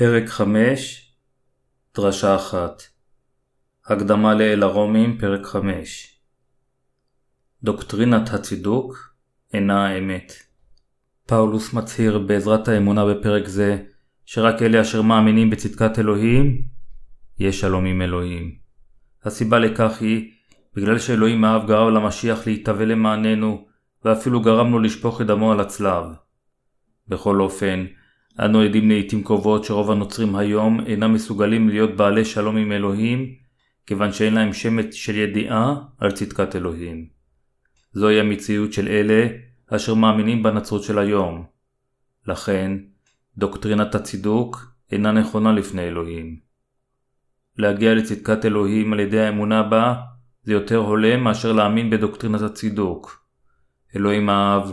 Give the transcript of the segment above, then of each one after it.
פרק 5 דרשה אחת הקדמה לאל הרומים פרק 5 דוקטרינת הצידוק אינה האמת. פאולוס מצהיר בעזרת האמונה בפרק זה שרק אלה אשר מאמינים בצדקת אלוהים, יש שלום עם אלוהים. הסיבה לכך היא בגלל שאלוהים אהב גרם למשיח להתהווה למעננו ואפילו גרם לו לשפוך את דמו על הצלב. בכל אופן, אנו עדים לעיתים קרובות שרוב הנוצרים היום אינם מסוגלים להיות בעלי שלום עם אלוהים, כיוון שאין להם שמץ של ידיעה על צדקת אלוהים. זוהי המציאות של אלה אשר מאמינים בנצרות של היום. לכן, דוקטרינת הצידוק אינה נכונה לפני אלוהים. להגיע לצדקת אלוהים על ידי האמונה בה זה יותר הולם מאשר להאמין בדוקטרינת הצידוק. אלוהים אהב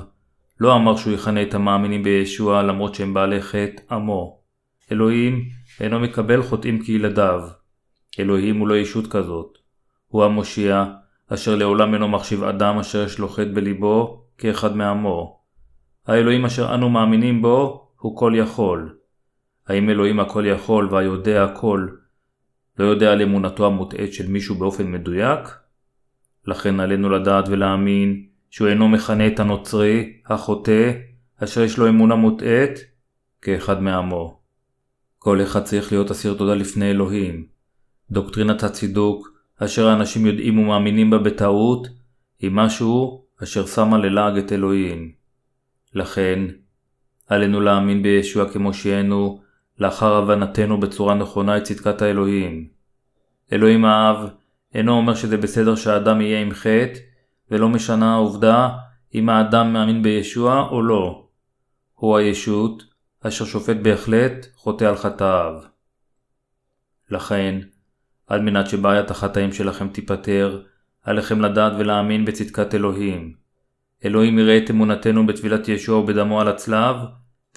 לא אמר שהוא יכנה את המאמינים בישוע למרות שהם בעלי חטא עמו. אלוהים אינו מקבל חוטאים כילדיו. אלוהים הוא לא ישות כזאת. הוא המושיע, אשר לעולם אינו מחשיב אדם אשר יש לו חטא בליבו כאחד מעמו. האלוהים אשר אנו מאמינים בו הוא כל יכול. האם אלוהים הכל יכול והיודע הכל לא יודע על אמונתו המוטעית של מישהו באופן מדויק? לכן עלינו לדעת ולהאמין שהוא אינו מכנה את הנוצרי, החוטא, אשר יש לו אמונה מוטעית, כאחד מעמו. כל אחד צריך להיות אסיר תודה לפני אלוהים. דוקטרינת הצידוק, אשר האנשים יודעים ומאמינים בה בטעות, היא משהו אשר שמה ללעג את אלוהים. לכן, עלינו להאמין בישוע כמושיענו, לאחר הבנתנו בצורה נכונה את צדקת האלוהים. אלוהים האב אינו אומר שזה בסדר שהאדם יהיה עם חטא, ולא משנה העובדה אם האדם מאמין בישוע או לא. הוא הישות אשר שופט בהחלט חוטא על חטאיו. לכן, על מנת שבעיית החטאים שלכם תיפתר, עליכם לדעת ולהאמין בצדקת אלוהים. אלוהים יראה את אמונתנו בטבילת ישוע ובדמו על הצלב,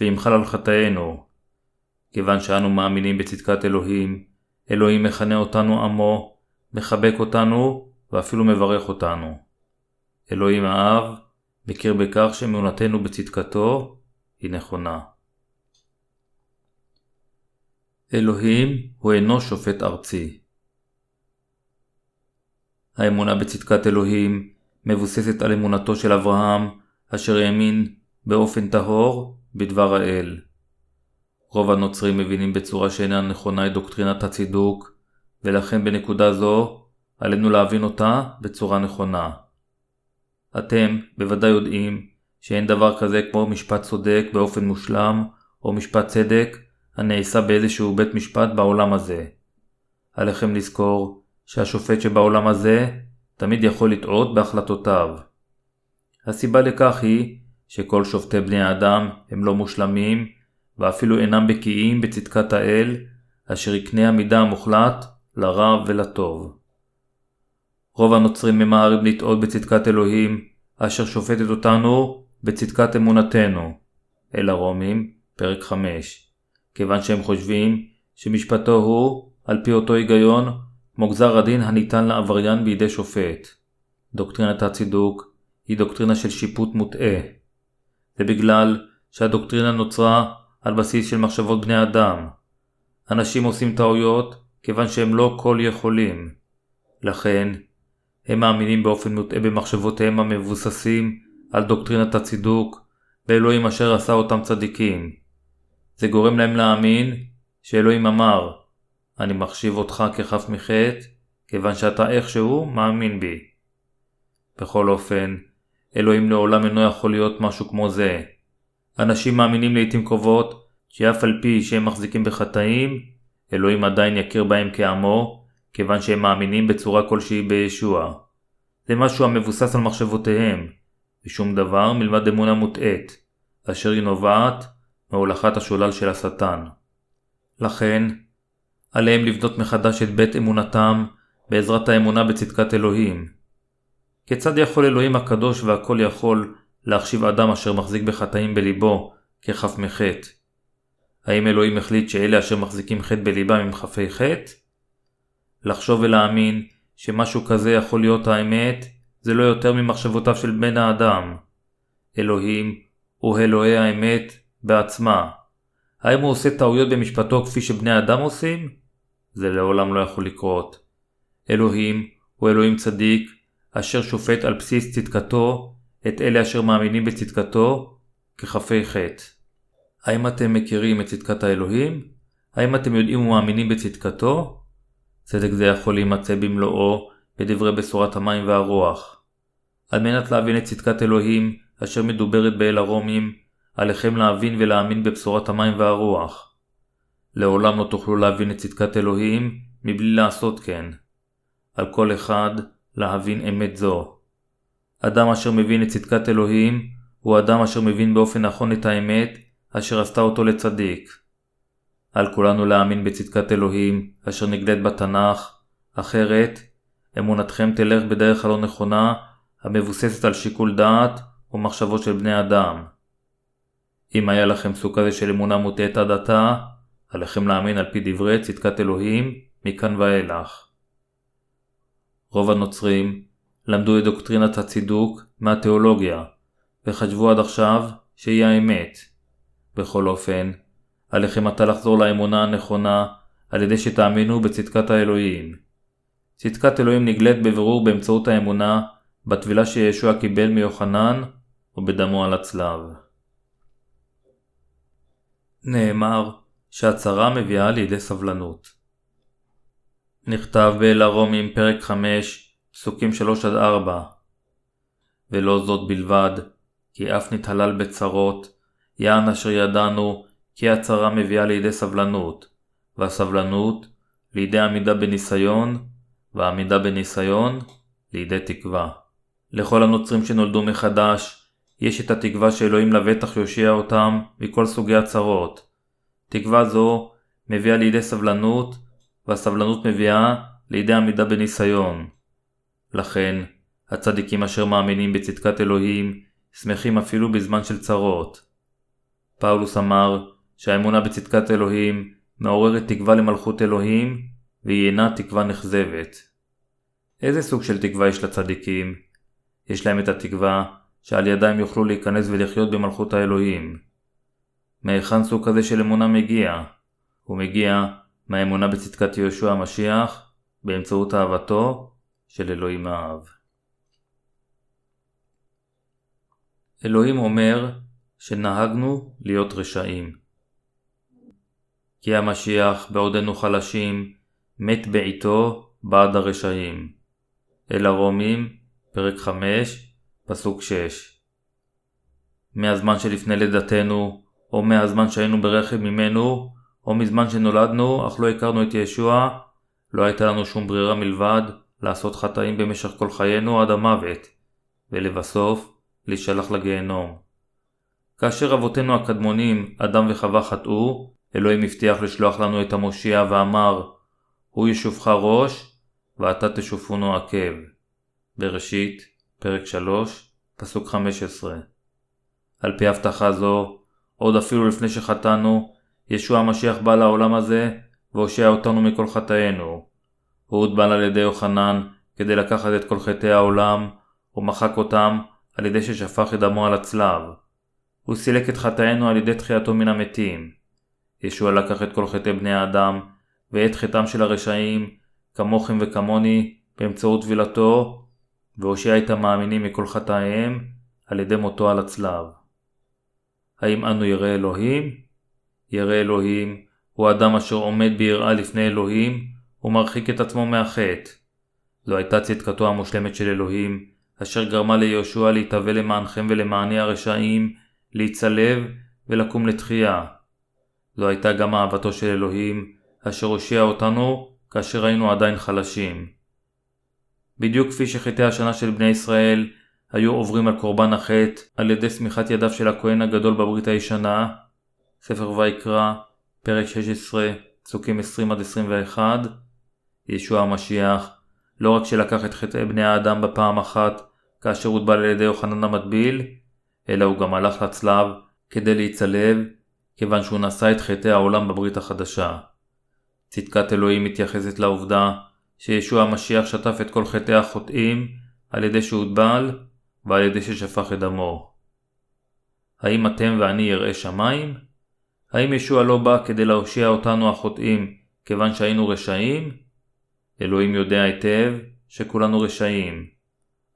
וימחל על חטאינו. כיוון שאנו מאמינים בצדקת אלוהים, אלוהים מכנה אותנו עמו, מחבק אותנו, ואפילו מברך אותנו. אלוהים האב מכיר בכך שאמונתנו בצדקתו היא נכונה. אלוהים הוא אינו שופט ארצי. האמונה בצדקת אלוהים מבוססת על אמונתו של אברהם, אשר האמין באופן טהור בדבר האל. רוב הנוצרים מבינים בצורה שאינה נכונה את דוקטרינת הצידוק, ולכן בנקודה זו עלינו להבין אותה בצורה נכונה. אתם בוודאי יודעים שאין דבר כזה כמו משפט צודק באופן מושלם, או משפט צדק הנעשה באיזשהו בית משפט בעולם הזה. עליכם לזכור שהשופט שבעולם הזה תמיד יכול לטעות בהחלטותיו. הסיבה לכך היא שכל שופטי בני האדם הם לא מושלמים ואפילו אינם בקיאים בצדקת האל, אשר יקנה המידה המוחלט לרע ולטוב. רוב הנוצרים ממהרים לטעות בצדקת אלוהים, אשר שופטת אותנו בצדקת אמונתנו. אל הרומים, פרק 5. כיוון שהם חושבים שמשפטו הוא, על פי אותו היגיון, כמו גזר הדין הניתן לעבריין בידי שופט. דוקטרינת הצידוק היא דוקטרינה של שיפוט מוטעה. זה בגלל שהדוקטרינה נוצרה על בסיס של מחשבות בני אדם. אנשים עושים טעויות כיוון שהם לא כל יכולים. לכן, הם מאמינים באופן מוטעה במחשבותיהם המבוססים על דוקטרינת הצידוק, באלוהים אשר עשה אותם צדיקים. זה גורם להם להאמין שאלוהים אמר, אני מחשיב אותך כחף מחטא, כיוון שאתה איכשהו מאמין בי. בכל אופן, אלוהים לעולם אינו יכול להיות משהו כמו זה. אנשים מאמינים לעיתים קרובות שאף על פי שהם מחזיקים בחטאים, אלוהים עדיין יכיר בהם כעמו, כיוון שהם מאמינים בצורה כלשהי בישוע. זה משהו המבוסס על מחשבותיהם, ושום דבר מלבד אמונה מוטעית, אשר היא נובעת מהולכת השולל של השטן. לכן, עליהם לבנות מחדש את בית אמונתם בעזרת האמונה בצדקת אלוהים. כיצד יכול אלוהים הקדוש והכל יכול להחשיב אדם אשר מחזיק בחטאים בליבו כחף מחטא? האם אלוהים החליט שאלה אשר מחזיקים חטא בליבם הם חפי חטא? לחשוב ולהאמין שמשהו כזה יכול להיות האמת, זה לא יותר ממחשבותיו של בן האדם. אלוהים הוא אלוהי האמת בעצמה. האם הוא עושה טעויות במשפטו כפי שבני אדם עושים? זה לעולם לא יכול לקרות. אלוהים הוא אלוהים צדיק, אשר שופט על בסיס צדקתו את אלה אשר מאמינים בצדקתו ככפי חטא. האם אתם מכירים את צדקת האלוהים? האם אתם יודעים ומאמינים בצדקתו? צדק זה יכול להימצא במלואו בדברי בשורת המים והרוח. על מנת להבין את צדקת אלוהים אשר מדוברת באל הרומים, עליכם להבין ולהאמין בבשורת המים והרוח. לעולם לא תוכלו להבין את צדקת אלוהים מבלי לעשות כן. על כל אחד להבין אמת זו. אדם אשר מבין את צדקת אלוהים, הוא אדם אשר מבין באופן נכון את האמת, אשר עשתה אותו לצדיק. על כולנו להאמין בצדקת אלוהים, אשר נגלית בתנ"ך, אחרת, אמונתכם תלך בדרך הלא נכונה, המבוססת על שיקול דעת ומחשבות של בני אדם. אם היה לכם סוג כזה של אמונה מוטעת עד עתה, עליכם להאמין על פי דברי צדקת אלוהים מכאן ואילך. רוב הנוצרים למדו את דוקטרינת הצידוק מהתיאולוגיה, וחשבו עד עכשיו שהיא האמת. בכל אופן, עליכם עתה לחזור לאמונה הנכונה על ידי שתאמינו בצדקת האלוהים. צדקת אלוהים נגלית בבירור באמצעות האמונה בטבילה שישוע קיבל מיוחנן ובדמו על הצלב. נאמר שהצרה מביאה לידי סבלנות. נכתב באל הרומים פרק 5, פסוקים 3-4 ולא זאת בלבד, כי אף נתהלל בצרות, יען אשר ידענו כי הצרה מביאה לידי סבלנות, והסבלנות לידי עמידה בניסיון, והעמידה בניסיון לידי תקווה. לכל הנוצרים שנולדו מחדש, יש את התקווה שאלוהים לבטח יושיע אותם מכל סוגי הצרות. תקווה זו מביאה לידי סבלנות, והסבלנות מביאה לידי עמידה בניסיון. לכן, הצדיקים אשר מאמינים בצדקת אלוהים, שמחים אפילו בזמן של צרות. פאולוס אמר שהאמונה בצדקת אלוהים מעוררת תקווה למלכות אלוהים, והיא אינה תקווה נכזבת. איזה סוג של תקווה יש לצדיקים? יש להם את התקווה שעל ידה הם יוכלו להיכנס ולחיות במלכות האלוהים. מהיכן סוג כזה של אמונה מגיע? הוא מגיע מהאמונה בצדקת יהושע המשיח באמצעות אהבתו של אלוהים האב. אלוהים אומר שנהגנו להיות רשעים. כי המשיח בעודנו חלשים מת בעיתו בעד הרשעים. אל הרומים, פרק 5, פסוק 6. מהזמן שלפני לידתנו, או מהזמן שהיינו ברחם ממנו, או מזמן שנולדנו, אך לא הכרנו את ישוע, לא הייתה לנו שום ברירה מלבד לעשות חטאים במשך כל חיינו עד המוות, ולבסוף, להישלח לגיהנום. כאשר אבותינו הקדמונים, אדם וחווה חטאו, אלוהים הבטיח לשלוח לנו את המושיע ואמר, הוא ישופך ראש, ואתה תשופונו עקב. בראשית, פרק 3, פסוק 15. על פי הבטחה זו, עוד אפילו לפני שחטאנו, ישוע המשיח בא לעולם הזה, והושיע אותנו מכל חטאינו. הוא הוטבל על ידי יוחנן, כדי לקחת את כל חטאי העולם, ומחק אותם על ידי ששפך את דמו על הצלב. הוא סילק את חטאינו על ידי תחייתו מן המתים. ישוע לקח את כל חטאי בני האדם, ואת חטאם של הרשעים, כמוכם וכמוני, באמצעות טבילתו, והושיע את המאמינים מכל חטאיהם, על ידי מותו על הצלב. האם אנו יראי אלוהים? ירא אלוהים הוא אדם אשר עומד ביראה לפני אלוהים, ומרחיק את עצמו מהחטא. זו הייתה צדקתו המושלמת של אלוהים, אשר גרמה ליהושע להתאבל למענכם ולמעני הרשעים, להצלב ולקום לתחייה. זו הייתה גם אהבתו של אלוהים, אשר הושיע אותנו כאשר היינו עדיין חלשים. בדיוק כפי שחטאי השנה של בני ישראל היו עוברים על קורבן החטא על ידי סמיכת ידיו של הכהן הגדול בברית הישנה, ספר ויקרא, פרק 16, פסוקים 20-21, ישוע המשיח, לא רק שלקח את חטאי בני האדם בפעם אחת כאשר הוטבל על ידי יוחנן המטביל, אלא הוא גם הלך לצלב כדי להצלב, כיוון שהוא נשא את חטאי העולם בברית החדשה. צדקת אלוהים מתייחסת לעובדה שישוע המשיח שטף את כל חטאי החוטאים על ידי שהוטבל ועל ידי ששפך את דמו. האם אתם ואני יראי שמיים? האם ישוע לא בא כדי להושיע אותנו החוטאים כיוון שהיינו רשעים? אלוהים יודע היטב שכולנו רשעים.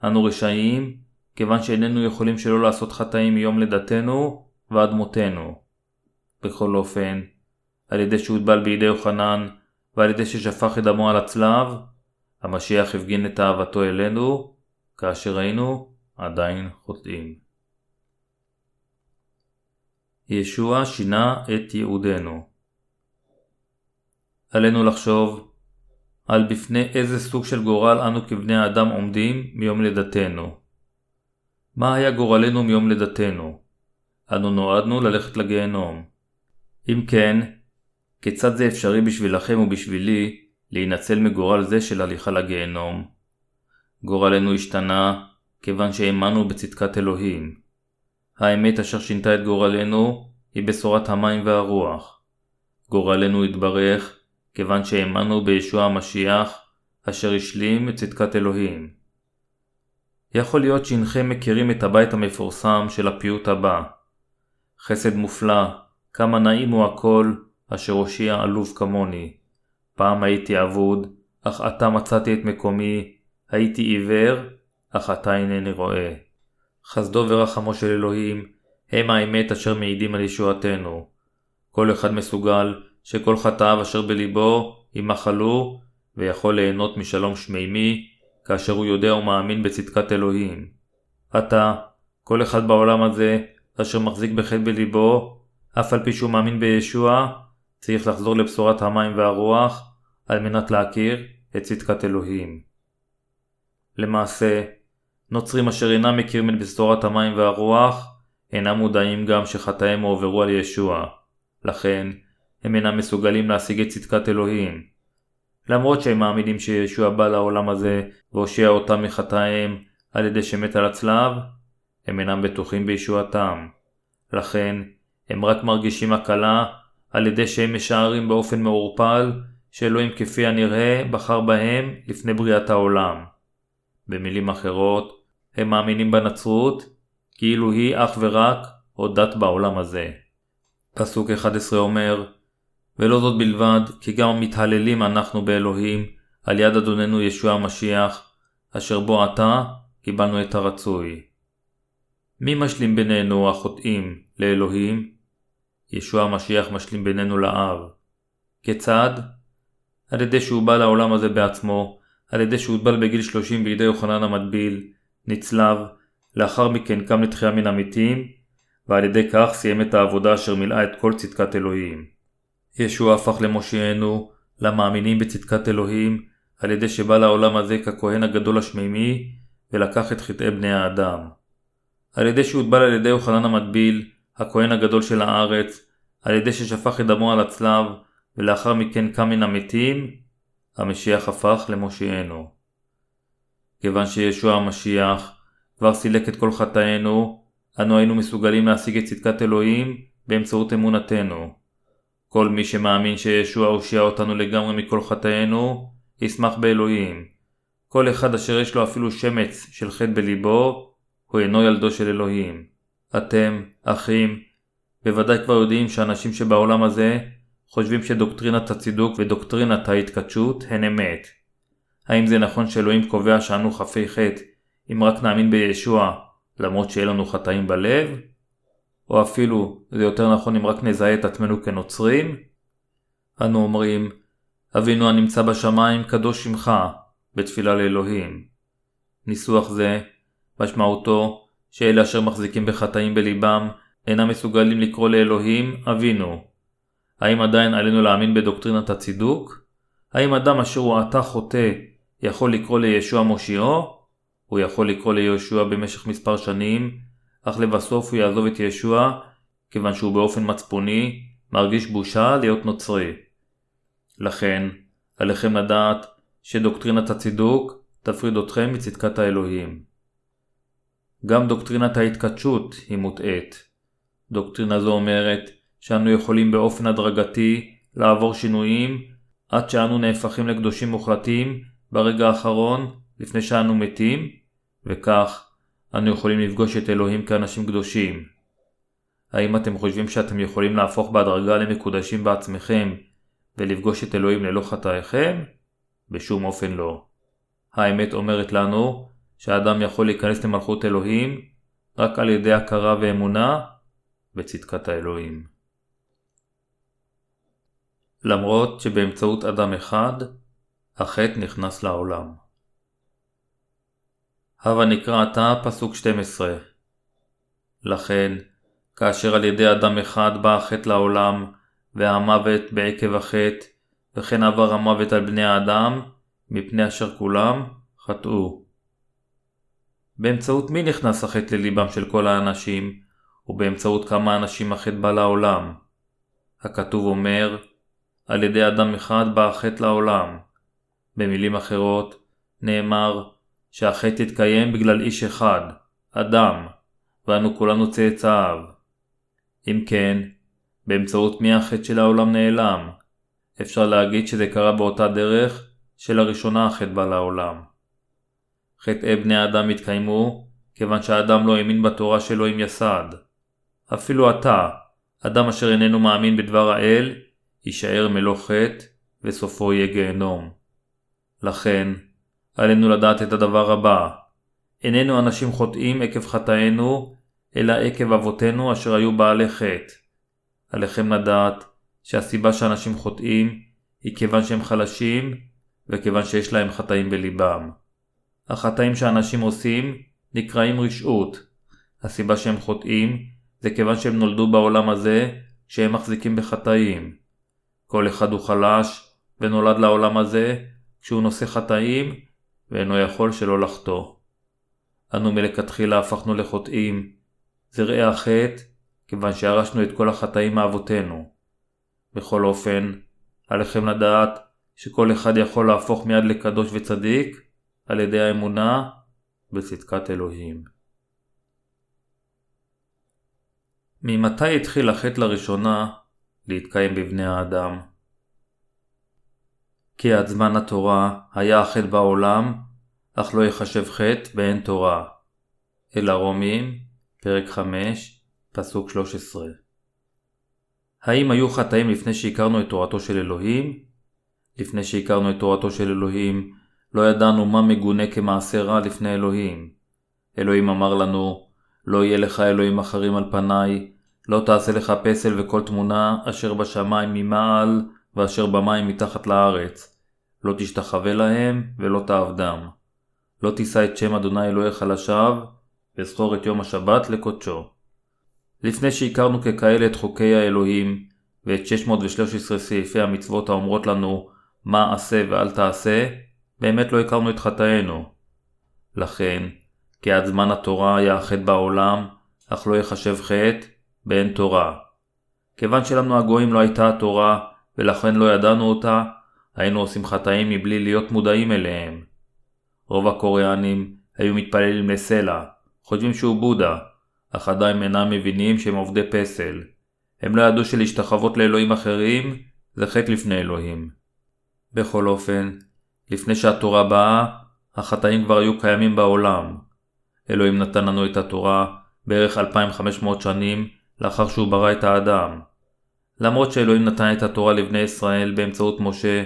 אנו רשעים כיוון שאיננו יכולים שלא לעשות חטאים מיום לידתנו ועד מותנו. בכל אופן, על ידי שהוטבל בידי יוחנן ועל ידי ששפך את דמו על הצלב, המשיח הפגין את אהבתו אלינו, כאשר היינו עדיין חוטאים. ישוע שינה את ייעודנו. עלינו לחשוב על בפני איזה סוג של גורל אנו כבני האדם עומדים מיום לידתנו. מה היה גורלנו מיום לידתנו? אנו נועדנו ללכת לגיהנום. אם כן, כיצד זה אפשרי בשבילכם ובשבילי להינצל מגורל זה של הליכה לגיהנום? גורלנו השתנה כיוון האמנו בצדקת אלוהים. האמת אשר שינתה את גורלנו היא בשורת המים והרוח. גורלנו התברך כיוון שהאמנו בישוע המשיח אשר השלים את צדקת אלוהים. יכול להיות שהנכם מכירים את הבית המפורסם של הפיוט הבא חסד מופלא, כמה נעים הוא הכל, אשר הושיע עלוב כמוני. פעם הייתי אבוד, אך עתה מצאתי את מקומי, הייתי עיוור, אך עתה אינני רואה. חסדו ורחמו של אלוהים הם האמת אשר מעידים על ישועתנו. כל אחד מסוגל שכל חטאיו אשר בליבו ימחלו ויכול ליהנות משלום שמימי כאשר הוא יודע ומאמין בצדקת אלוהים. עתה, כל אחד בעולם הזה אשר מחזיק בחטא בליבו, אף על פי שהוא מאמין בישוע, צריך לחזור לבשורת המים והרוח על מנת להכיר את צדקת אלוהים. למעשה, נוצרים אשר אינם מכירים את בשורת המים והרוח, אינם מודעים גם שחטאיהם הועברו על ישוע. לכן, הם אינם מסוגלים להשיג את צדקת אלוהים. למרות שהם מאמינים שישוע בא לעולם הזה והושיע אותם מחטאיהם על ידי שמת על הצלב, הם אינם בטוחים בישועתם. לכן, הם רק מרגישים הקלה על ידי שהם משערים באופן מעורפל שאלוהים כפי הנראה בחר בהם לפני בריאת העולם. במילים אחרות, הם מאמינים בנצרות כאילו היא אך ורק עוד דת בעולם הזה. פסוק 11 אומר, ולא זאת בלבד, כי גם מתהללים אנחנו באלוהים על יד אדוננו ישוע המשיח, אשר בו עתה קיבלנו את הרצוי. מי משלים בינינו החוטאים לאלוהים? ישוע המשיח משלים בינינו לאב. כיצד? על ידי שהוא בא לעולם הזה בעצמו, על ידי שהוטבל בגיל 30 בידי יוחנן המטביל, נצלב, לאחר מכן קם לתחייה מן המתים, ועל ידי כך סיים את העבודה אשר מילאה את כל צדקת אלוהים. ישוע הפך למושיענו, למאמינים בצדקת אלוהים, על ידי שבא לעולם הזה ככהן הגדול השמימי, ולקח את חטאי בני האדם. על ידי שהוטבל על ידי יוחנן המטביל, הכהן הגדול של הארץ, על ידי ששפך את דמו על הצלב, ולאחר מכן קם מן המתים, המשיח הפך למושיענו. כיוון שישוע המשיח כבר סילק את כל חטאינו, אנו היינו מסוגלים להשיג את צדקת אלוהים באמצעות אמונתנו. כל מי שמאמין שישוע הושיע אותנו לגמרי מכל חטאינו, ישמח באלוהים. כל אחד אשר יש לו אפילו שמץ של חטא בליבו, הוא אינו ילדו של אלוהים. אתם, אחים, בוודאי כבר יודעים שאנשים שבעולם הזה חושבים שדוקטרינת הצידוק ודוקטרינת ההתכתשות הן אמת. האם זה נכון שאלוהים קובע שאנו חפי חטא אם רק נאמין בישוע למרות שיהיה לנו חטאים בלב? או אפילו, זה יותר נכון אם רק נזהה את עצמנו כנוצרים? אנו אומרים, אבינו הנמצא בשמיים, קדוש שמך, בתפילה לאלוהים. ניסוח זה, משמעותו, שאלה אשר מחזיקים בחטאים בליבם, אינם מסוגלים לקרוא לאלוהים אבינו. האם עדיין עלינו להאמין בדוקטרינת הצידוק? האם אדם אשר הוא עתה חוטא יכול לקרוא לישוע מושיעו? הוא יכול לקרוא ליהושע במשך מספר שנים, אך לבסוף הוא יעזוב את ישוע, כיוון שהוא באופן מצפוני מרגיש בושה להיות נוצרי. לכן, עליכם לדעת שדוקטרינת הצידוק תפריד אתכם מצדקת האלוהים. גם דוקטרינת ההתכתשות היא מוטעית. דוקטרינה זו אומרת שאנו יכולים באופן הדרגתי לעבור שינויים עד שאנו נהפכים לקדושים מוחלטים ברגע האחרון לפני שאנו מתים, וכך אנו יכולים לפגוש את אלוהים כאנשים קדושים. האם אתם חושבים שאתם יכולים להפוך בהדרגה למקודשים בעצמכם ולפגוש את אלוהים ללא חטאיכם? בשום אופן לא. האמת אומרת לנו שהאדם יכול להיכנס למלכות אלוהים רק על ידי הכרה ואמונה בצדקת האלוהים. למרות שבאמצעות אדם אחד, החטא נכנס לעולם. הווה נקרא עתה פסוק 12. לכן, כאשר על ידי אדם אחד בא החטא לעולם, והמוות בעקב החטא, וכן עבר המוות על בני האדם, מפני אשר כולם חטאו. באמצעות מי נכנס החטא לליבם של כל האנשים, ובאמצעות כמה אנשים החטא בא לעולם? הכתוב אומר, על ידי אדם אחד בא החטא לעולם. במילים אחרות, נאמר שהחטא יתקיים בגלל איש אחד, אדם, ואנו כולנו צאצאיו. אם כן, באמצעות מי החטא של העולם נעלם? אפשר להגיד שזה קרה באותה דרך שלראשונה החטא בא לעולם. חטאי בני האדם התקיימו כיוון שהאדם לא האמין בתורה שאלוהים יסד. אפילו אתה, אדם אשר איננו מאמין בדבר האל, יישאר מלוא חטא וסופו יהיה גיהנום. לכן, עלינו לדעת את הדבר הבא איננו אנשים חוטאים עקב חטאינו, אלא עקב אבותינו אשר היו בעלי חטא. עליכם לדעת שהסיבה שאנשים חוטאים היא כיוון שהם חלשים וכיוון שיש להם חטאים בליבם. החטאים שאנשים עושים נקראים רשעות. הסיבה שהם חוטאים זה כיוון שהם נולדו בעולם הזה שהם מחזיקים בחטאים. כל אחד הוא חלש ונולד לעולם הזה כשהוא נושא חטאים ואינו יכול שלא לחטוא. אנו מלכתחילה הפכנו לחוטאים, זרעי החטא, כיוון שירשנו את כל החטאים מאבותינו. בכל אופן, עליכם לדעת שכל אחד יכול להפוך מיד לקדוש וצדיק על ידי האמונה בצדקת אלוהים. ממתי התחיל החטא לראשונה להתקיים בבני האדם? כי עד זמן התורה היה החטא בעולם, אך לא יחשב חטא באין תורה. אל הרומים, פרק 5, פסוק 13. האם היו חטאים לפני שהכרנו את תורתו של אלוהים? לפני שהכרנו את תורתו של אלוהים, לא ידענו מה מגונה כמעשה רע לפני אלוהים. אלוהים אמר לנו, לא יהיה לך אלוהים אחרים על פניי, לא תעשה לך פסל וכל תמונה אשר בשמיים ממעל, ואשר במים מתחת לארץ. לא תשתחווה להם ולא תעבדם. לא תישא את שם אדוני אלוהיך לשווא, וזכור את יום השבת לקודשו. לפני שהכרנו ככאלה את חוקי האלוהים, ואת 613 סעיפי המצוות האומרות לנו מה עשה ואל תעשה, באמת לא הכרנו את חטאינו. לכן, כי עד זמן התורה היה החטא בעולם, אך לא יחשב חטא, באין תורה. כיוון שלנו הגויים לא הייתה התורה, ולכן לא ידענו אותה, היינו עושים חטאים מבלי להיות מודעים אליהם. רוב הקוריאנים היו מתפללים לסלע, חושבים שהוא בודה, אך עדיין אינם מבינים שהם עובדי פסל. הם לא ידעו שלהשתחוות לאלוהים אחרים זה חטא לפני אלוהים. בכל אופן, לפני שהתורה באה, החטאים כבר היו קיימים בעולם. אלוהים נתן לנו את התורה בערך 2500 שנים לאחר שהוא ברא את האדם. למרות שאלוהים נתן את התורה לבני ישראל באמצעות משה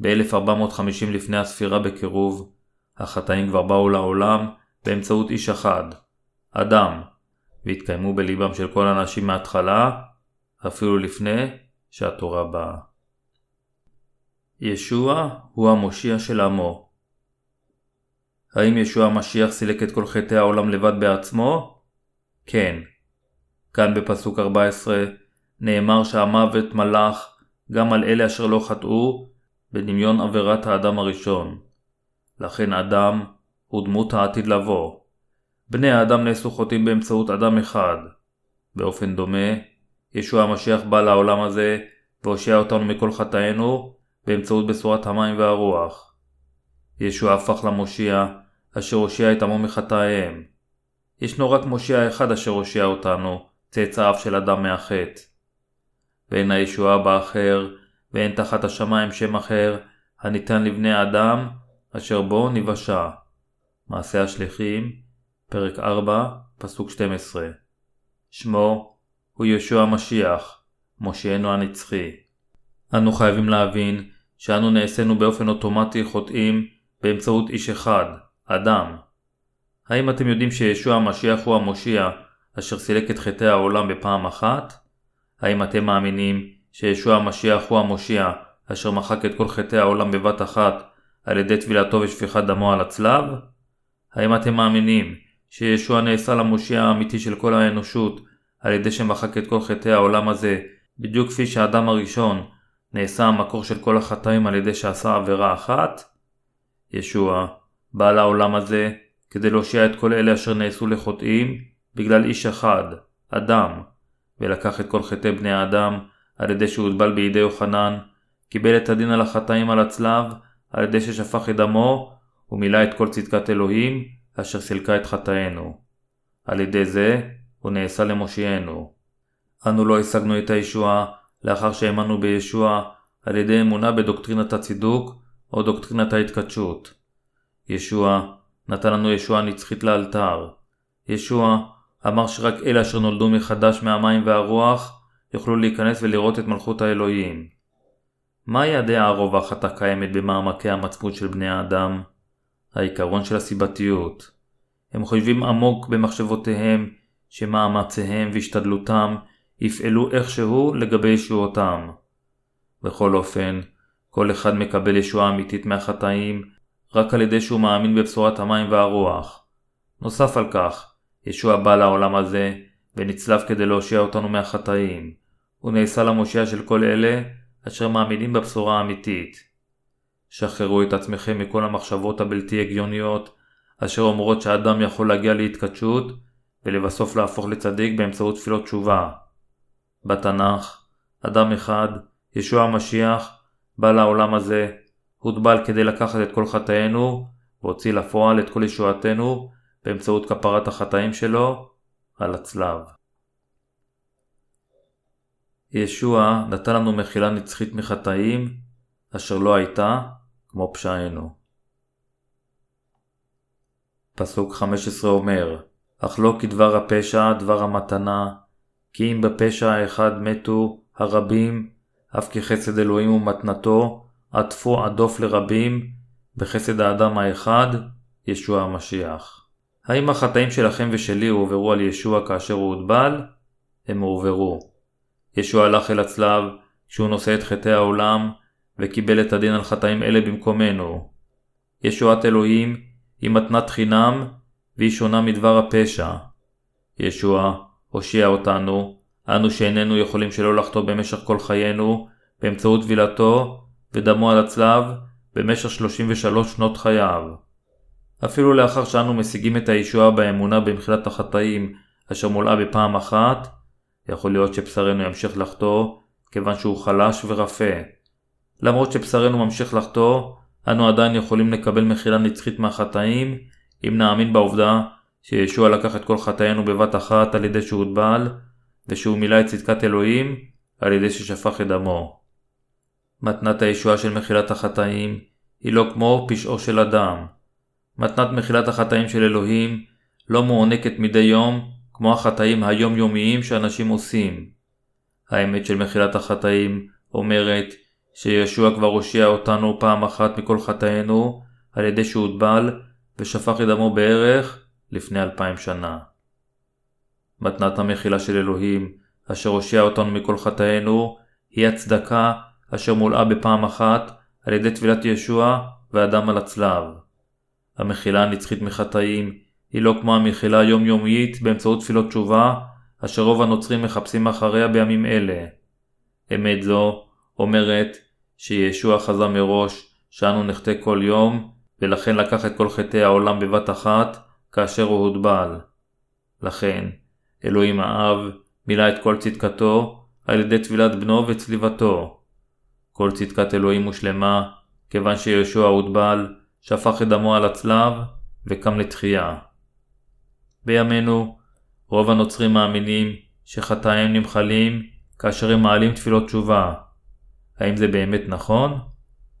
ב-1450 לפני הספירה בקירוב, החטאים כבר באו לעולם באמצעות איש אחד, אדם, והתקיימו בליבם של כל האנשים מההתחלה, אפילו לפני שהתורה באה. ישוע הוא המושיע של עמו. האם ישוע המשיח סילק את כל חטאי העולם לבד בעצמו? כן. כאן בפסוק 14 נאמר שהמוות מלך גם על אלה אשר לא חטאו בדמיון עבירת האדם הראשון. לכן אדם הוא דמות העתיד לבוא. בני האדם נעשו חוטאים באמצעות אדם אחד. באופן דומה, ישוע המשיח בא לעולם הזה והושיע אותנו מכל חטאינו באמצעות בשורת המים והרוח. ישוע הפך למושיע אשר הושיע את עמו מחטאיהם. ישנו רק מושיע אחד אשר הושיע אותנו, צאצאיו של אדם מהחטא. ואין הישועה באחר, ואין תחת השמיים שם אחר, הניתן לבני האדם, אשר בו ניוושע. מעשה השליחים, פרק 4, פסוק 12. שמו הוא ישוע המשיח, מושיענו הנצחי. אנו חייבים להבין שאנו נעשינו באופן אוטומטי חוטאים באמצעות איש אחד, אדם. האם אתם יודעים שישוע המשיח הוא המושיע אשר סילק את חטאי העולם בפעם אחת? האם אתם מאמינים שישוע המשיח הוא המושיע אשר מחק את כל חטאי העולם בבת אחת על ידי טבילתו ושפיכת דמו על הצלב? האם אתם מאמינים שישוע נעשה למושיע האמיתי של כל האנושות על ידי שמחק את כל חטאי העולם הזה, בדיוק כפי שהאדם הראשון נעשה המקור של כל החטאים על ידי שעשה עבירה אחת? ישוע בא לעולם הזה כדי להושיע את כל אלה אשר נעשו לחוטאים בגלל איש אחד, אדם, ולקח את כל חטאי בני האדם על ידי שהוטבל בידי יוחנן, קיבל את הדין על החטאים על הצלב על ידי ששפך את דמו ומילא את כל צדקת אלוהים אשר סילקה את חטאינו. על ידי זה הוא נעשה למושיענו. אנו לא השגנו את הישועה לאחר שהאמנו בישוע על ידי אמונה בדוקטרינת הצידוק או דוקטרינת ההתקדשות. ישוע נתן לנו ישועה נצחית לאלתר. ישוע אמר שרק אלה אשר נולדו מחדש מהמים והרוח יוכלו להיכנס ולראות את מלכות האלוהים. מהי הדעה הרווחת הקיימת במעמקי המצפון של בני האדם? העיקרון של הסיבתיות. הם חושבים עמוק במחשבותיהם שמאמציהם והשתדלותם יפעלו איכשהו לגבי ישועותם. בכל אופן, כל אחד מקבל ישועה אמיתית מהחטאים רק על ידי שהוא מאמין בבשורת המים והרוח. נוסף על כך, ישוע בא לעולם הזה ונצלב כדי להושיע אותנו מהחטאים. הוא נעשה למושיע של כל אלה אשר מאמינים בבשורה האמיתית. שחררו את עצמכם מכל המחשבות הבלתי הגיוניות אשר אומרות שאדם יכול להגיע להתקדשות ולבסוף להפוך לצדיק באמצעות תפילות תשובה. בתנ"ך, אדם אחד, ישוע המשיח, בא לעולם הזה, הוטבל כדי לקחת את כל חטאינו, והוציא לפועל את כל ישועתנו באמצעות כפרת החטאים שלו על הצלב. ישוע נתן לנו מחילה נצחית מחטאים, אשר לא הייתה כמו פשענו. פסוק 15 אומר, אך לא כדבר הפשע, דבר המתנה, כי אם בפשע האחד מתו הרבים, אף כחסד אלוהים ומתנתו, עטפו עדוף לרבים, בחסד האדם האחד, ישוע המשיח. האם החטאים שלכם ושלי הועברו על ישוע כאשר הוא הוטבל? הם הועברו. ישוע הלך אל הצלב, כשהוא נושא את חטאי העולם, וקיבל את הדין על חטאים אלה במקומנו. ישועת אלוהים היא מתנת חינם, והיא שונה מדבר הפשע. ישוע הושיע אותנו, אנו שאיננו יכולים שלא לחטוא במשך כל חיינו, באמצעות טבילתו ודמו על הצלב, במשך 33 שנות חייו. אפילו לאחר שאנו משיגים את הישועה באמונה במחילת החטאים, אשר מולאה בפעם אחת, יכול להיות שבשרנו ימשיך לחטוא, כיוון שהוא חלש ורפה. למרות שבשרנו ממשיך לחטוא, אנו עדיין יכולים לקבל מחילה נצחית מהחטאים, אם נאמין בעובדה שישוע לקח את כל חטאינו בבת אחת על ידי שהוא הוטבל, ושהוא מילא את צדקת אלוהים על ידי ששפך את דמו. מתנת הישועה של מחילת החטאים היא לא כמו פשעו של אדם. מתנת מחילת החטאים של אלוהים לא מוענקת מדי יום כמו החטאים היומיומיים שאנשים עושים. האמת של מחילת החטאים אומרת שישוע כבר הושיע אותנו פעם אחת מכל חטאינו על ידי שהוטבל ושפך את דמו בערך לפני אלפיים שנה. מתנת המחילה של אלוהים, אשר הושיע אותנו מכל חטאינו, היא הצדקה אשר מולאה בפעם אחת על ידי טבילת ישוע והדם על הצלב. המחילה הנצחית מחטאים היא לא כמו המחילה היומיומית באמצעות תפילות תשובה, אשר רוב הנוצרים מחפשים אחריה בימים אלה. אמת זו אומרת שישוע חזה מראש שאנו נחטא כל יום, ולכן לקח את כל חטאי העולם בבת אחת, כאשר הוא הוטבל. לכן, אלוהים האב מילא את כל צדקתו על ידי טבילת בנו וצליבתו. כל צדקת אלוהים מושלמה, כיוון שישוע הוטבל, שפך את דמו על הצלב וקם לתחייה. בימינו, רוב הנוצרים מאמינים שחטאיהם נמחלים כאשר הם מעלים תפילות תשובה. האם זה באמת נכון?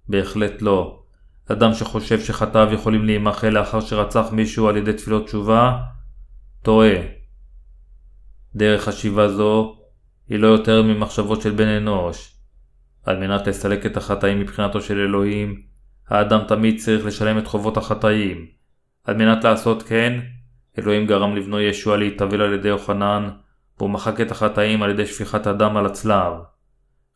בהחלט לא. אדם שחושב שחטאיו יכולים להימחל לאחר שרצח מישהו על ידי תפילות תשובה, טועה. דרך חשיבה זו היא לא יותר ממחשבות של בן אנוש. על מנת לסלק את החטאים מבחינתו של אלוהים, האדם תמיד צריך לשלם את חובות החטאים. על מנת לעשות כן, אלוהים גרם לבנו ישוע להתאבל על ידי יוחנן, והוא מחק את החטאים על ידי שפיכת הדם על הצלב.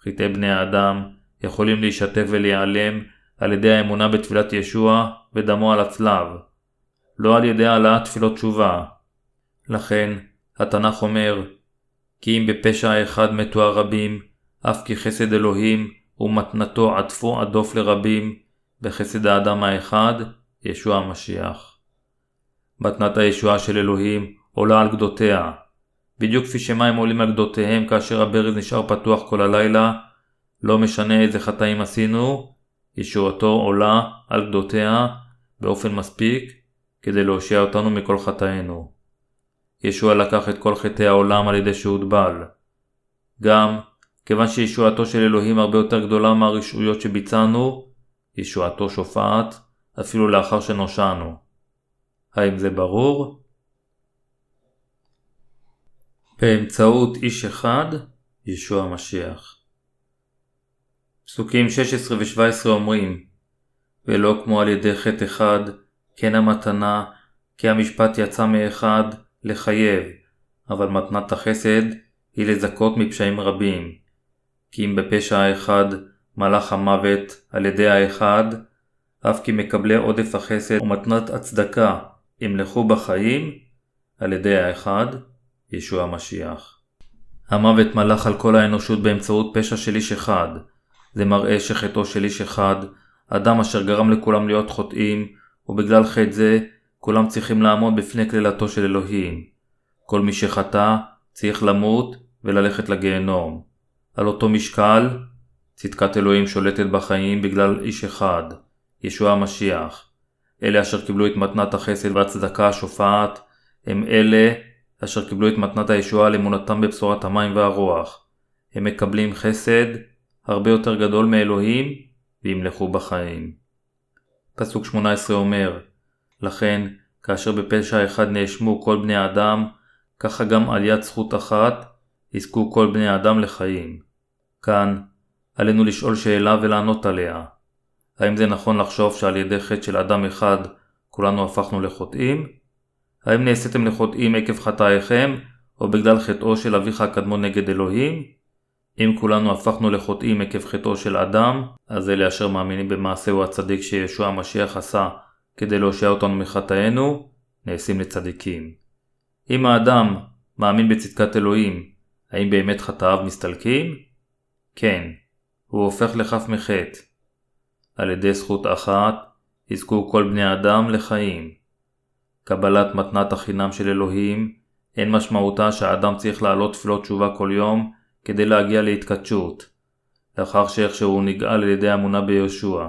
חטאי בני האדם יכולים להישטף ולהיעלם על ידי האמונה בתפילת ישוע ודמו על הצלב, לא על ידי העלאת תפילות תשובה. לכן, התנ"ך אומר, כי אם בפשע האחד מתו הרבים, אף כי חסד אלוהים ומתנתו עטפו עדוף לרבים, בחסד האדם האחד, ישוע המשיח. מתנת הישועה של אלוהים עולה על גדותיה. בדיוק כפי שמים עולים על גדותיהם כאשר הברז נשאר פתוח כל הלילה, לא משנה איזה חטאים עשינו, ישועתו עולה על גדותיה באופן מספיק כדי להושיע אותנו מכל חטאינו. ישוע לקח את כל חטאי העולם על ידי שהוטבל. גם, כיוון שישועתו של אלוהים הרבה יותר גדולה מהרשעויות שביצענו, ישועתו שופעת אפילו לאחר שנושענו. האם זה ברור? באמצעות איש אחד, ישוע המשיח. פסוקים 16 ו-17 אומרים ולא כמו על ידי חטא אחד, כן המתנה, כי המשפט יצא מאחד, לחייב, אבל מתנת החסד היא לזכות מפשעים רבים. כי אם בפשע האחד מלאך המוות על ידי האחד, אף כי מקבלי עודף החסד ומתנת הצדקה ימלכו בחיים על ידי האחד, ישוע המשיח. המוות מלך על כל האנושות באמצעות פשע של איש אחד. זה מראה שחטאו של איש אחד, אדם אשר גרם לכולם להיות חוטאים, ובגלל חטא זה, כולם צריכים לעמוד בפני קללתו של אלוהים. כל מי שחטא, צריך למות וללכת לגיהנום. על אותו משקל, צדקת אלוהים שולטת בחיים בגלל איש אחד, ישוע המשיח. אלה אשר קיבלו את מתנת החסד והצדקה השופעת, הם אלה אשר קיבלו את מתנת הישועה על אמונתם בבשורת המים והרוח. הם מקבלים חסד הרבה יותר גדול מאלוהים וימלכו בחיים. פסוק 18 אומר לכן, כאשר בפשע אחד נאשמו כל בני האדם, ככה גם על יד זכות אחת יזכו כל בני האדם לחיים. כאן, עלינו לשאול שאלה ולענות עליה. האם זה נכון לחשוב שעל ידי חטא של אדם אחד כולנו הפכנו לחוטאים? האם נעשיתם לחוטאים עקב חטאיכם, או בגלל חטאו של אביך הקדמון נגד אלוהים? אם כולנו הפכנו לחוטאים עקב חטאו של אדם, אז אלה אשר מאמינים במעשהו הצדיק שישוע המשיח עשה כדי להושיע אותנו מחטאינו, נעשים לצדיקים. אם האדם מאמין בצדקת אלוהים, האם באמת חטאיו מסתלקים? כן, הוא הופך לחף מחטא. על ידי זכות אחת, יזכו כל בני האדם לחיים. קבלת מתנת החינם של אלוהים, אין משמעותה שהאדם צריך לעלות תפילות תשובה כל יום כדי להגיע להתקדשות, לאחר שאיכשהו נגאל על ידי אמונה ביהושע.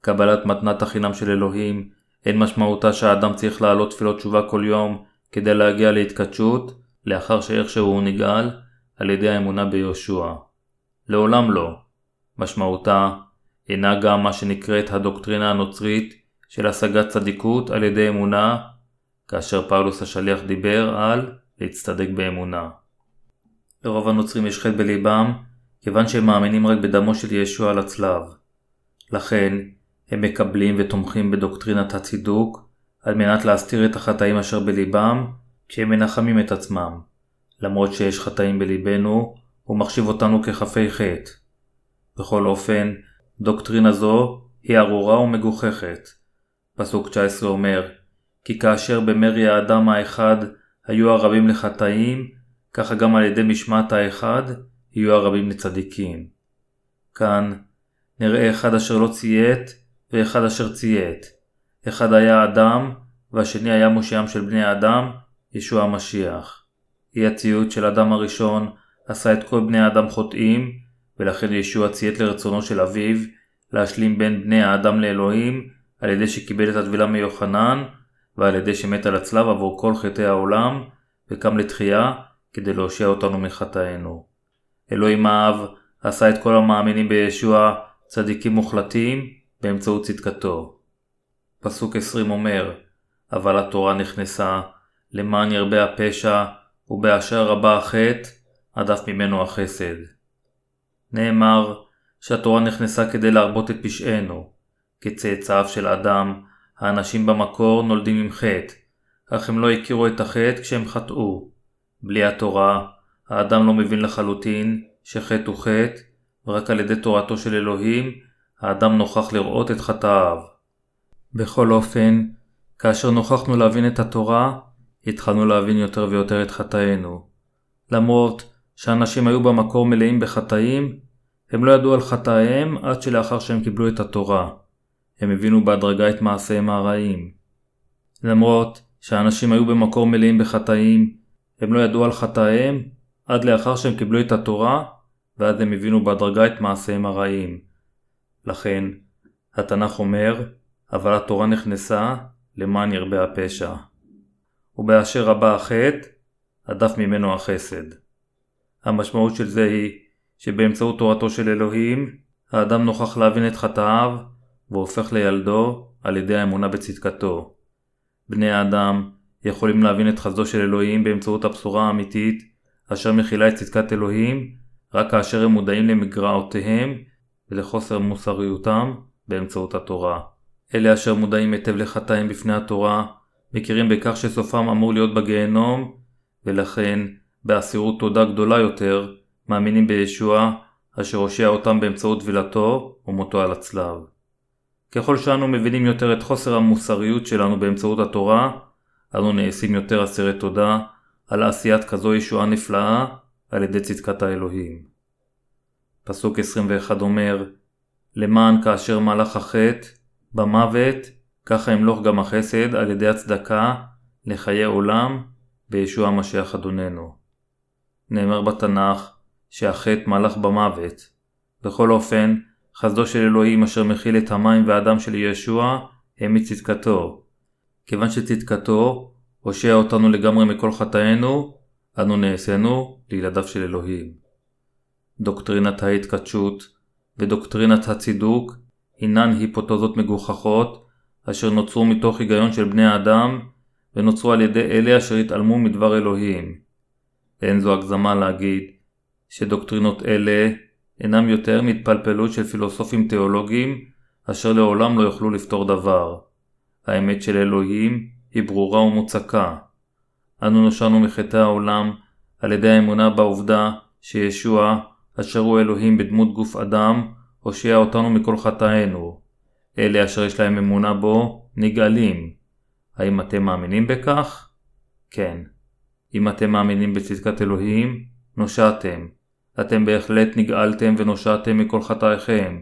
קבלת מתנת החינם של אלוהים אין משמעותה שהאדם צריך לעלות תפילות תשובה כל יום כדי להגיע להתקדשות, לאחר שאיכשהו הוא נגאל על ידי האמונה ביהושע. לעולם לא. משמעותה אינה גם מה שנקראת הדוקטרינה הנוצרית של השגת צדיקות על ידי אמונה, כאשר פאולוס השליח דיבר על להצטדק באמונה. לרוב הנוצרים יש חטא בליבם, כיוון שהם מאמינים רק בדמו של ישוע על הצלב. לכן, הם מקבלים ותומכים בדוקטרינת הצידוק, על מנת להסתיר את החטאים אשר בליבם, כשהם מנחמים את עצמם. למרות שיש חטאים בליבנו, הוא מחשיב אותנו כחפי חטא. בכל אופן, דוקטרינה זו היא ארורה ומגוחכת. פסוק 19 אומר, כי כאשר במרי האדם האחד היו הרבים לחטאים, ככה גם על ידי משמעת האחד יהיו הרבים לצדיקים. כאן נראה אחד אשר לא ציית ואחד אשר ציית. אחד היה אדם והשני היה מושיעם של בני האדם, ישוע המשיח. אי הציות של אדם הראשון עשה את כל בני האדם חוטאים, ולכן ישוע ציית לרצונו של אביו להשלים בין בני האדם לאלוהים על ידי שקיבל את הטבילה מיוחנן ועל ידי שמת על הצלב עבור כל חטאי העולם וקם לתחייה כדי להושיע אותנו מחטאינו. אלוהים האב עשה את כל המאמינים בישוע צדיקים מוחלטים באמצעות צדקתו. פסוק 20 אומר אבל התורה נכנסה למען ירבה הפשע ובאשר רבה החטא הדף ממנו החסד. נאמר שהתורה נכנסה כדי להרבות את פשענו. כצאצאיו של אדם, האנשים במקור נולדים עם חטא, אך הם לא הכירו את החטא כשהם חטאו. בלי התורה, האדם לא מבין לחלוטין שחטא הוא חטא, ורק על ידי תורתו של אלוהים, האדם נוכח לראות את חטאיו. בכל אופן, כאשר נוכחנו להבין את התורה, התחלנו להבין יותר ויותר את חטאינו. למרות שאנשים היו במקור מלאים בחטאים, הם לא ידעו על חטאיהם עד שלאחר שהם קיבלו את התורה. הם הבינו בהדרגה את מעשיהם הרעים. למרות שהאנשים היו במקור מלאים בחטאים, הם לא ידעו על חטאיהם עד לאחר שהם קיבלו את התורה, ואז הם הבינו בהדרגה את מעשיהם הרעים. לכן, התנ"ך אומר, אבל התורה נכנסה למען ירבה הפשע. ובאשר רבה החטא, הדף ממנו החסד. המשמעות של זה היא שבאמצעות תורתו של אלוהים, האדם נוכח להבין את חטאיו והופך לילדו על ידי האמונה בצדקתו. בני האדם יכולים להבין את חסדו של אלוהים באמצעות הבשורה האמיתית, אשר מכילה את צדקת אלוהים, רק כאשר הם מודעים למגרעותיהם ולחוסר מוסריותם באמצעות התורה. אלה אשר מודעים היטב לחטאים בפני התורה, מכירים בכך שסופם אמור להיות בגיהנום, ולכן, באסירות תודה גדולה יותר, מאמינים בישוע, אשר הושיע אותם באמצעות טבילתו ומותו על הצלב. ככל שאנו מבינים יותר את חוסר המוסריות שלנו באמצעות התורה, אנו נעשים יותר אסירי תודה על עשיית כזו ישועה נפלאה על ידי צדקת האלוהים. פסוק 21 אומר, למען כאשר מלך החטא, במוות, ככה ימלוך גם החסד על ידי הצדקה לחיי עולם בישוע המשיח אדוננו. נאמר בתנ"ך שהחטא מלך במוות. בכל אופן, חסדו של אלוהים אשר מכיל את המים והדם של ישוע הם מצדקתו. כיוון שצדקתו הושע אותנו לגמרי מכל חטאינו, אנו נעשינו לילדיו של אלוהים. דוקטרינת ההתקדשות ודוקטרינת הצידוק הינן היפותזות מגוחכות אשר נוצרו מתוך היגיון של בני האדם ונוצרו על ידי אלה אשר התעלמו מדבר אלוהים. אין זו הגזמה להגיד שדוקטרינות אלה אינם יותר מהתפלפלות של פילוסופים תיאולוגיים אשר לעולם לא יוכלו לפתור דבר. האמת של אלוהים היא ברורה ומוצקה. אנו נושענו מחטאי העולם על ידי האמונה בעובדה שישוע, אשר הוא אלוהים בדמות גוף אדם, הושיע אותנו מכל חטאינו. אלה אשר יש להם אמונה בו, נגאלים. האם אתם מאמינים בכך? כן. אם אתם מאמינים בצדקת אלוהים, נושעתם. אתם בהחלט נגאלתם ונושעתם מכל חטאיכם.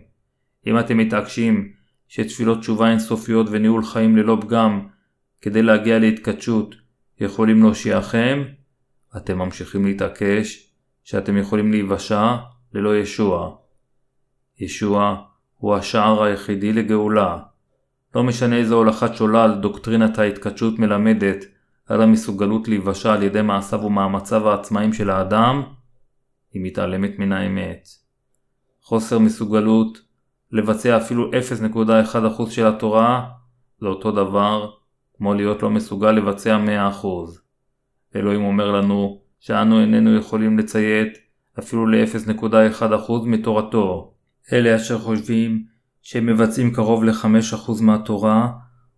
אם אתם מתעקשים שתפילות תשובה אינסופיות וניהול חיים ללא פגם כדי להגיע להתכתשות יכולים להושיעכם, אתם ממשיכים להתעקש שאתם יכולים להיוושע ללא ישוע. ישוע הוא השער היחידי לגאולה. לא משנה איזו הולכת שולל דוקטרינת ההתכתשות מלמדת על המסוגלות להיוושע על ידי מעשיו ומאמציו העצמאיים של האדם, היא מתעלמת מן האמת. חוסר מסוגלות לבצע אפילו 0.1% של התורה זה אותו דבר כמו להיות לא מסוגל לבצע 100%. אלוהים אומר לנו שאנו איננו יכולים לציית אפילו ל-0.1% מתורתו. אלה אשר חושבים שהם מבצעים קרוב ל-5% מהתורה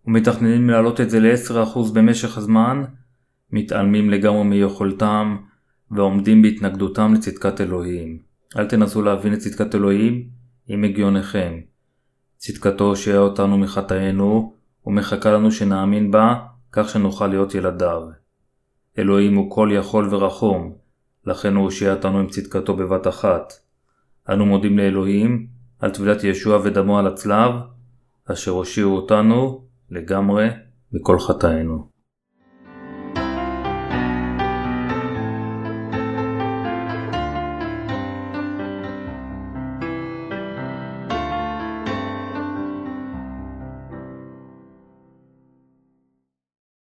ומתכננים להעלות את זה ל-10% במשך הזמן, מתעלמים לגמרי מיכולתם ועומדים בהתנגדותם לצדקת אלוהים. אל תנסו להבין את צדקת אלוהים עם הגיונכם. צדקתו הושיעה אותנו מחטאינו ומחכה לנו שנאמין בה כך שנוכל להיות ילדיו. אלוהים הוא כל יכול ורחום, לכן הוא הושיע אותנו עם צדקתו בבת אחת. אנו מודים לאלוהים על טבילת ישוע ודמו על הצלב, אשר הושיעו אותנו לגמרי מכל חטאינו.